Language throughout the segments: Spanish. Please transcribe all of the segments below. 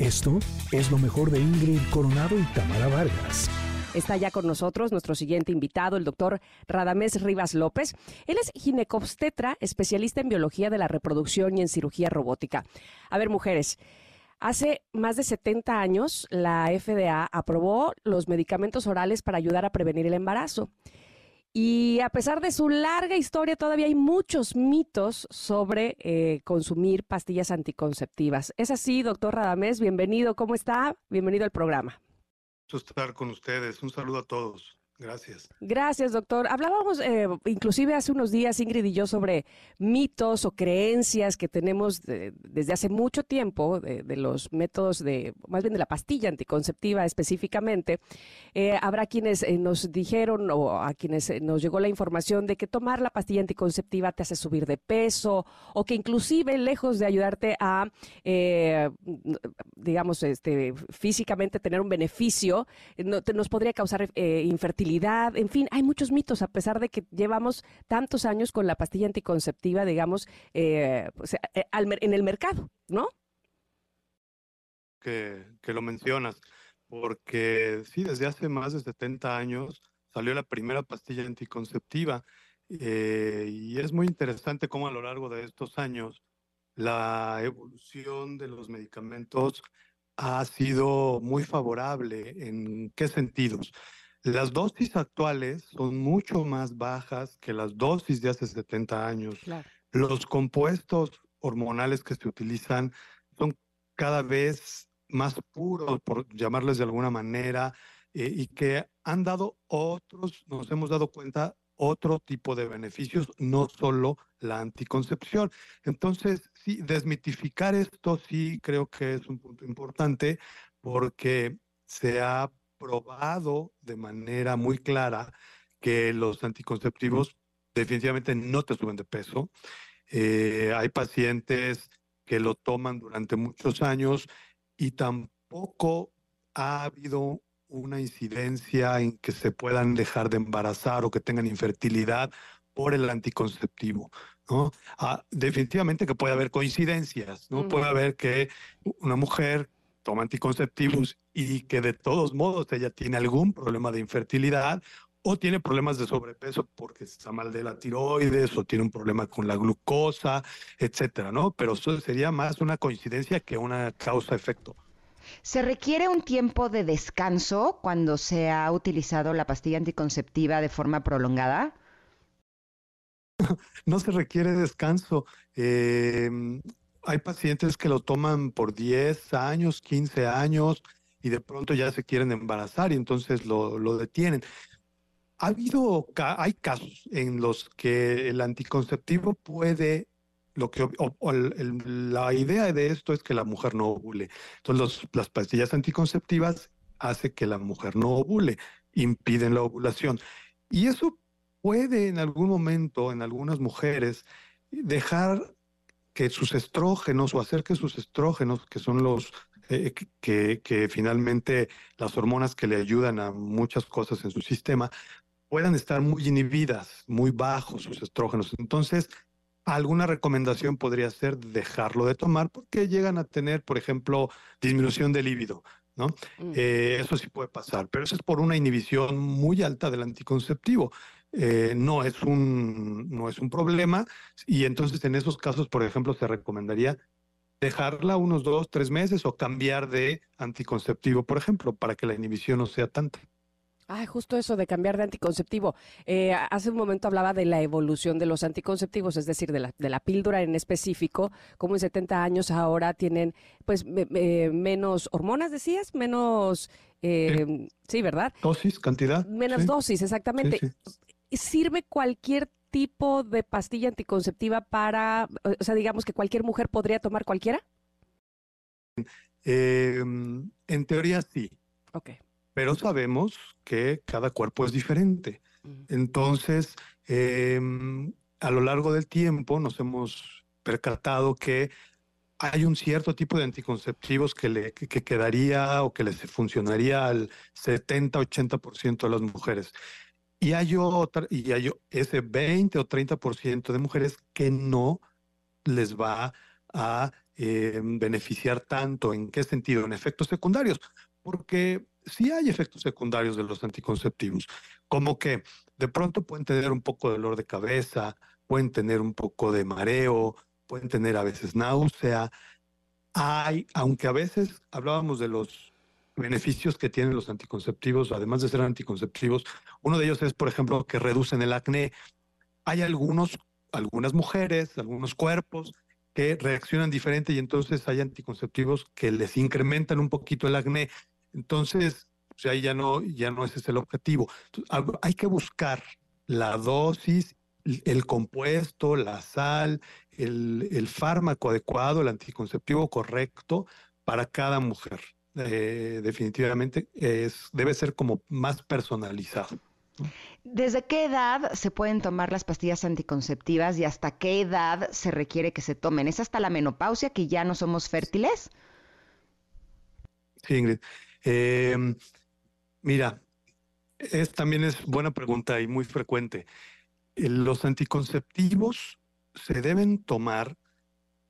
Esto es lo mejor de Ingrid Coronado y Tamara Vargas. Está ya con nosotros nuestro siguiente invitado, el doctor Radamés Rivas López. Él es ginecobstetra, especialista en biología de la reproducción y en cirugía robótica. A ver, mujeres, hace más de 70 años la FDA aprobó los medicamentos orales para ayudar a prevenir el embarazo. Y a pesar de su larga historia, todavía hay muchos mitos sobre eh, consumir pastillas anticonceptivas. ¿Es así, doctor Radamés? Bienvenido, ¿cómo está? Bienvenido al programa. estar con ustedes. Un saludo a todos. Gracias. Gracias, doctor. Hablábamos eh, inclusive hace unos días, Ingrid y yo, sobre mitos o creencias que tenemos desde hace mucho tiempo de, los métodos de, más bien de la pastilla anticonceptiva específicamente. Eh, habrá quienes eh, nos dijeron o a quienes nos llegó la información de que tomar la pastilla anticonceptiva te hace subir de peso o que inclusive lejos de ayudarte a, digamos, este, físicamente tener un beneficio, nos podría causar infertilidad en fin, hay muchos mitos a pesar de que llevamos tantos años con la pastilla anticonceptiva, digamos, eh, eh, en el mercado, ¿no? Que, lo mencionas, porque sí, desde hace más de 70 años salió la primera pastilla anticonceptiva eh, y es muy interesante cómo a lo largo de estos años la evolución de los medicamentos ha sido muy favorable. ¿En qué sentidos? Las dosis actuales son mucho más bajas que las dosis de hace 70 años. Los compuestos hormonales que se utilizan son cada vez más puros, por llamarles de alguna manera, eh, y que han dado otros, nos hemos dado cuenta, otro tipo de beneficios, no solo la anticoncepción. Entonces, sí, desmitificar esto sí creo que es un punto importante porque se ha probado de manera muy clara que los anticonceptivos definitivamente no te suben de peso. Eh, hay pacientes que lo toman durante muchos años y tampoco ha habido una incidencia en que se puedan dejar de embarazar o que tengan infertilidad por el anticonceptivo. ¿no? Ah, definitivamente que puede haber coincidencias, ¿no? Puede haber que una mujer toma anticonceptivos y que de todos modos ella tiene algún problema de infertilidad o tiene problemas de sobrepeso porque está mal de la tiroides o tiene un problema con la glucosa, etcétera, ¿no? Pero eso sería más una coincidencia que una causa-efecto. ¿Se requiere un tiempo de descanso cuando se ha utilizado la pastilla anticonceptiva de forma prolongada? No se requiere descanso. Eh, hay pacientes que lo toman por 10 años, 15 años y de pronto ya se quieren embarazar y entonces lo, detienen. Ha habido, hay casos en los que el anticonceptivo puede, lo que, la idea de esto es que la mujer no ovule. Entonces las pastillas anticonceptivas hacen que la mujer no ovule, impiden la ovulación. Y eso puede en algún momento, en algunas mujeres, dejar que sus estrógenos o hacer que sus estrógenos, que son los eh, que, que, finalmente las hormonas que le ayudan a muchas cosas en su sistema, puedan estar muy inhibidas, muy bajos sus estrógenos. Entonces, alguna recomendación podría ser dejarlo de tomar porque llegan a tener, por ejemplo, disminución de líbido. ¿No? Mm. Eh, eso sí puede pasar, pero eso es por una inhibición muy alta del anticonceptivo. Eh, no, es un, no es un problema y entonces en esos casos, por ejemplo, se recomendaría dejarla unos dos, tres meses o cambiar de anticonceptivo, por ejemplo, para que la inhibición no sea tanta. Ah, justo eso de cambiar de anticonceptivo. Eh, hace un momento hablaba de la evolución de los anticonceptivos, es decir, de la, de la píldora en específico, como en 70 años ahora tienen pues menos hormonas, decías, menos... Eh, sí. ¿verdad? Dosis, cantidad. Menos dosis, exactamente. ¿Sirve cualquier tipo de pastilla anticonceptiva para, o sea, digamos que cualquier mujer podría tomar cualquiera? Em, en teoría sí. Ok pero sabemos que cada cuerpo es diferente. Entonces, em, a lo largo del tiempo nos hemos percatado que hay un cierto tipo de anticonceptivos que le quedaría o que les funcionaría al 70-80% de las mujeres. Y hay otra, y hay ese 20 o 30% de mujeres que no les va a eh, beneficiar tanto. ¿En qué sentido? En efectos secundarios. Porque sí hay efectos secundarios de los anticonceptivos, como que de pronto pueden tener un poco de dolor de cabeza, pueden tener un poco de mareo, pueden tener a veces náusea. Hay, aunque a veces hablábamos de los beneficios que tienen los anticonceptivos, además de ser anticonceptivos, uno de ellos es, por ejemplo, que reducen el acné. Hay algunos, algunas mujeres, algunos cuerpos que reaccionan diferente y entonces hay anticonceptivos que les incrementan un poquito el acné. Entonces, o ahí ya no, ya no ese es el objetivo. hay que buscar la dosis, el compuesto, la sal, el, el fármaco adecuado, el anticonceptivo correcto para cada mujer. Eh, definitivamente es, debe ser como más personalizado. ¿Desde qué edad se pueden tomar las pastillas anticonceptivas y hasta qué edad se requiere que se tomen? ¿Es hasta la menopausia que ya no somos fértiles? Sí, Ingrid. Em, mira, es, también es buena pregunta y muy frecuente. Eh, los anticonceptivos se deben tomar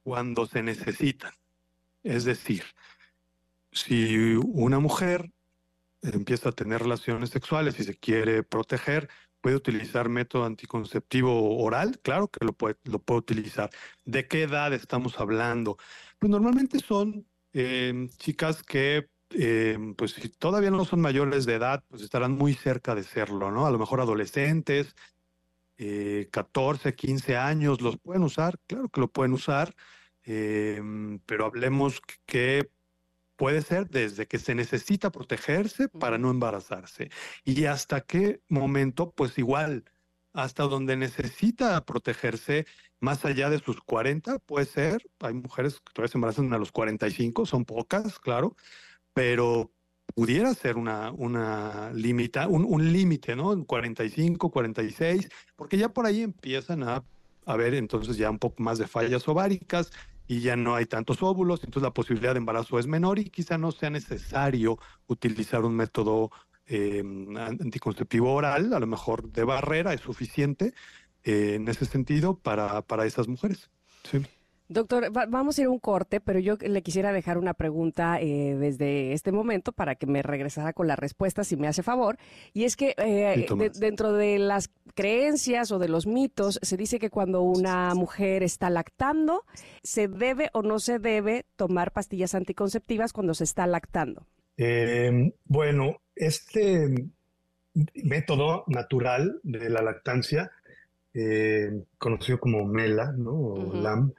cuando se necesitan. Es decir, si una mujer empieza a tener relaciones sexuales y se quiere proteger, puede utilizar método anticonceptivo oral, claro que lo puede, lo puede utilizar. ¿De qué edad estamos hablando? Pues normalmente son em, chicas que, em, pues si todavía no son mayores de edad, pues estarán muy cerca de serlo, ¿no? A lo mejor adolescentes, 14, eh, 15 años, ¿los pueden usar? Claro que lo pueden usar, em, pero hablemos que puede ser desde que se necesita protegerse para no embarazarse y hasta qué momento, pues igual, hasta donde necesita protegerse más allá de sus 40, puede ser, hay mujeres que todavía se embarazan a los 45, son pocas, claro, pero pudiera ser una, una limita, un, un límite, ¿no? En 45, 46, porque ya por ahí empiezan a haber entonces ya un poco más de fallas ováricas y ya no hay tantos óvulos, entonces la posibilidad de embarazo es menor y quizá no sea necesario utilizar un método eh, anticonceptivo oral, a lo mejor de barrera es suficiente eh, en ese sentido para, para esas mujeres. Sí. Doctor, vamos a ir a un corte, pero yo le quisiera dejar una pregunta eh, desde este momento para que me regresara con la respuesta, si me hace favor. Y es que eh, dentro de las creencias o de los mitos, se dice que cuando una mujer está lactando, se debe o no se debe tomar pastillas anticonceptivas cuando se está lactando. Em, bueno, este método natural de la lactancia, eh, conocido como MELA, ¿no? O LAM,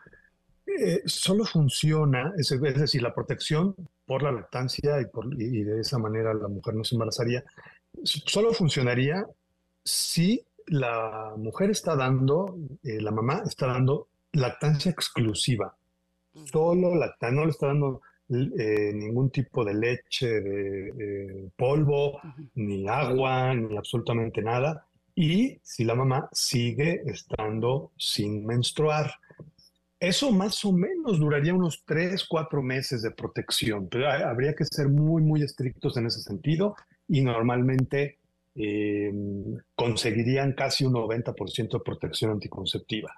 eh, solo funciona, es, decir, la protección por la lactancia y, por, y, de esa manera la mujer no se embarazaría, solo funcionaría si la mujer está dando, eh, la mamá está dando lactancia exclusiva, solo lactancia, no le está dando eh, ningún tipo de leche, de, polvo, ni agua, ni absolutamente nada. Y si la mamá sigue estando sin menstruar. Eso más o menos duraría unos tres, cuatro meses de protección, pero habría que ser muy, muy estrictos en ese sentido y normalmente em, conseguirían casi un 90% de protección anticonceptiva.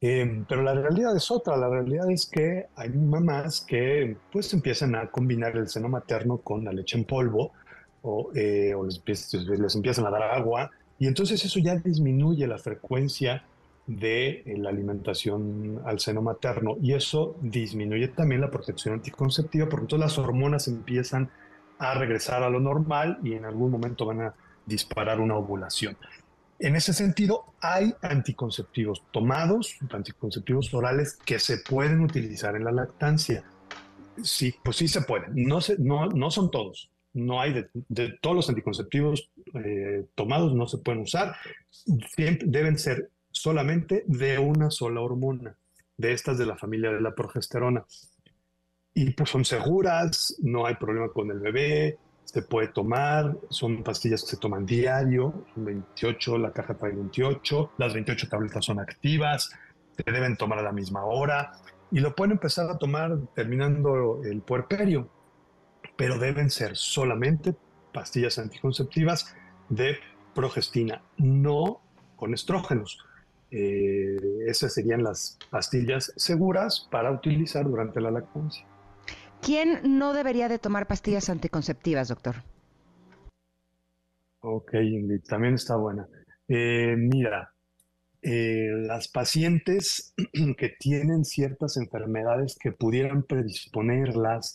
Em, pero la realidad es otra, la realidad es que hay mamás que pues empiezan a combinar el seno materno con la leche en polvo o, eh, les, les empiezan a dar agua y entonces eso ya disminuye la frecuencia de eh, la alimentación al seno materno y eso disminuye también la protección anticonceptiva porque entonces las hormonas empiezan a regresar a lo normal y en algún momento van a disparar una ovulación. En ese sentido, hay anticonceptivos tomados, anticonceptivos orales que se pueden utilizar en la lactancia. Sí, pues sí se pueden. No, se, no, no son todos. No hay de, todos los anticonceptivos eh, tomados, no se pueden usar. Deben ser solamente de una sola hormona, de estas de la familia de la progesterona. Y pues son seguras, no hay problema con el bebé, se puede tomar, son pastillas que se toman diario, 28, la caja trae 28, las 28 tabletas son activas, se deben tomar a la misma hora y lo pueden empezar a tomar terminando el puerperio, pero deben ser solamente pastillas anticonceptivas de progestina, no con estrógenos. Eh, esas serían las pastillas seguras para utilizar durante la lactancia. ¿Quién no debería de tomar pastillas anticonceptivas, doctor? Ok, Ingrid, también está buena. Eh, mira, eh, las pacientes que tienen ciertas enfermedades que pudieran predisponerlas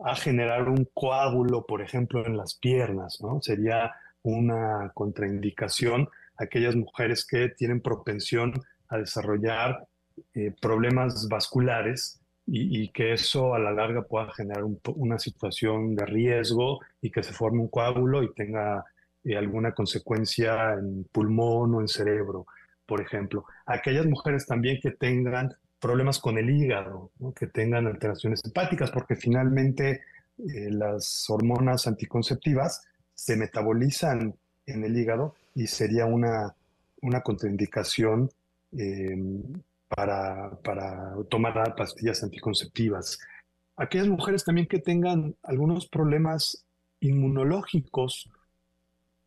a generar un coágulo, por ejemplo, en las piernas, ¿no? Sería una contraindicación aquellas mujeres que tienen propensión a desarrollar eh, problemas vasculares y, que eso a la larga pueda generar una situación de riesgo y que se forme un coágulo y tenga eh, alguna consecuencia en pulmón o en cerebro, por ejemplo. Aquellas mujeres también que tengan problemas con el hígado, que tengan alteraciones hepáticas, porque finalmente eh, las hormonas anticonceptivas se metabolizan en el hígado y sería una, una contraindicación em, para, para tomar pastillas anticonceptivas. Aquellas mujeres también que tengan algunos problemas inmunológicos,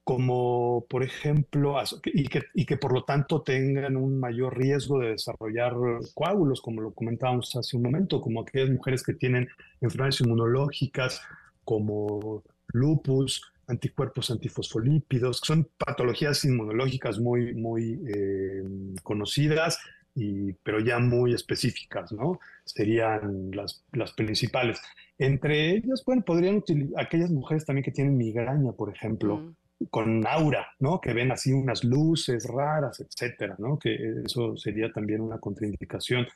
como por ejemplo, y que, y que, por lo tanto tengan un mayor riesgo de desarrollar coágulos, como lo comentábamos hace un momento, como aquellas mujeres que tienen enfermedades inmunológicas como lupus, anticuerpos antifosfolípidos, que son patologías inmunológicas muy, muy eh, conocidas, y, pero ya muy específicas, ¿no? Serían las, las principales. Entre ellas, bueno, podrían utilizar aquellas mujeres también que tienen migraña, por ejemplo, mm. con aura, ¿no? Que ven así unas luces raras, etcétera, ¿no? Que eso sería también una contraindicación.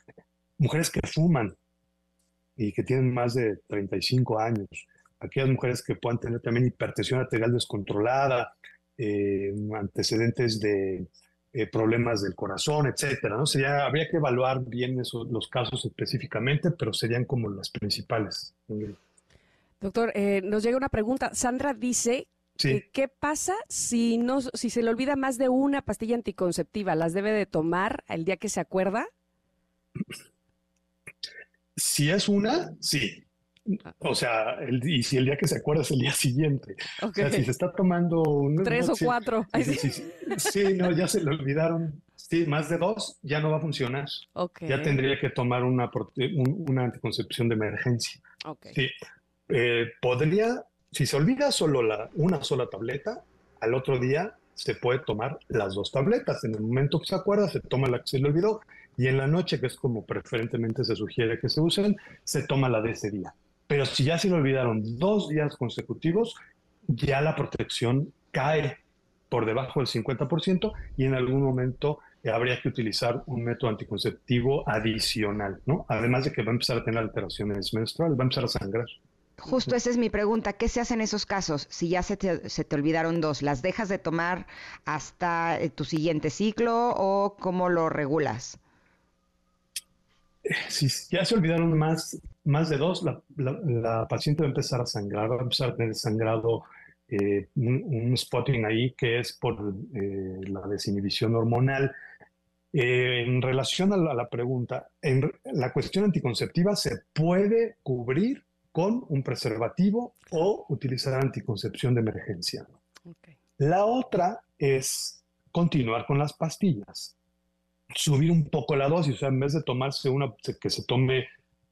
Mujeres que fuman y que tienen más de 35 años, aquellas mujeres que puedan tener también hipertensión arterial descontrolada, eh, antecedentes de eh, problemas del corazón, etcétera, ¿no? Sería, habría que evaluar bien esos, los casos específicamente, pero serían como las principales. Doctor, eh, nos llega una pregunta. Sandra dice ¿Qué pasa si no, si se le olvida más de una pastilla anticonceptiva? ¿Las debe de tomar el día que se acuerda? Si es una, sí. O sea, el, y si el día que se acuerda es el día siguiente. O sea, si se está tomando un, tres o cuatro. Sí, no, ya se le olvidaron. Sí, más de dos ya no va a funcionar. Ya tendría que tomar una, una anticoncepción de emergencia. Sí. Eh, podría, si se olvida solo la, una sola tableta, al otro día se puede tomar las dos tabletas. En el momento que se acuerda, se toma la que se le olvidó y en la noche, que es como preferentemente se sugiere que se usen, se toma la de ese día. Pero si ya se le olvidaron dos días consecutivos, ya la protección cae por debajo del 50% y en algún momento habría que utilizar un método anticonceptivo adicional, ¿no? Además de que va a empezar a tener alteraciones menstruales, va a empezar a sangrar. Justo esa es mi pregunta. ¿Qué se hace en esos casos? Si ya se te, se te olvidaron dos, ¿las dejas de tomar hasta eh, tu siguiente ciclo o cómo lo regulas? Si ya se olvidaron más, más de dos, la, paciente va a empezar a sangrar, va a empezar a tener sangrado, eh, un, spotting ahí que es por eh, la desinhibición hormonal. Eh, en relación a la, pregunta, en la cuestión anticonceptiva se puede cubrir con un preservativo o utilizar anticoncepción de emergencia. La otra es continuar con las pastillas, subir un poco la dosis, o sea, en vez de tomarse una, que se tome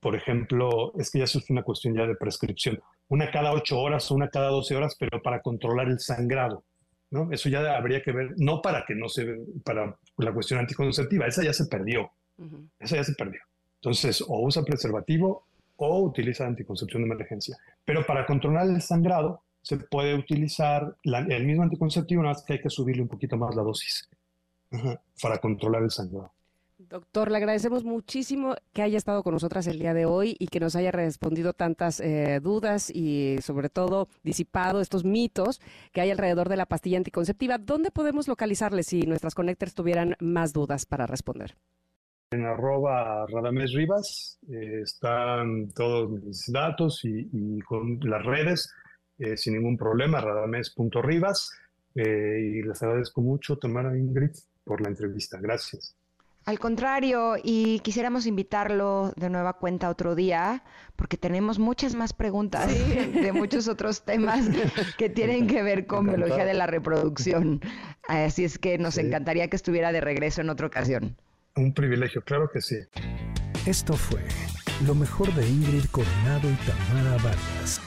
por ejemplo, es que ya es una cuestión ya de prescripción, una cada ocho horas o una cada doce horas, pero para controlar el sangrado. ¿no? Eso ya habría que ver, no para que no se, para la cuestión anticonceptiva, esa ya se perdió, esa ya se perdió. Entonces, o usa preservativo o utiliza anticoncepción de emergencia. Pero para controlar el sangrado se puede utilizar el mismo anticonceptivo, nada más que hay que subirle un poquito más la dosis para controlar el sangrado. Doctor, le agradecemos muchísimo que haya estado con nosotras el día de hoy y que nos haya respondido tantas eh, dudas y sobre todo disipado estos mitos que hay alrededor de la pastilla anticonceptiva. ¿Dónde podemos localizarle si nuestras conectores tuvieran más dudas para responder? En arroba Radames Rivas eh, están todos mis datos y, con las redes eh, sin ningún problema, radames.rivas. y les agradezco mucho, Tamara Ingrid, por la entrevista. Gracias. Al contrario, y quisiéramos invitarlo de nueva cuenta otro día, porque tenemos muchas más preguntas de muchos otros temas que tienen que ver con biología de la reproducción. Así es que nos encantaría que estuviera de regreso en otra ocasión. Un privilegio, claro que sí. Esto fue lo mejor de Ingrid Coronado y Tamara Vargas.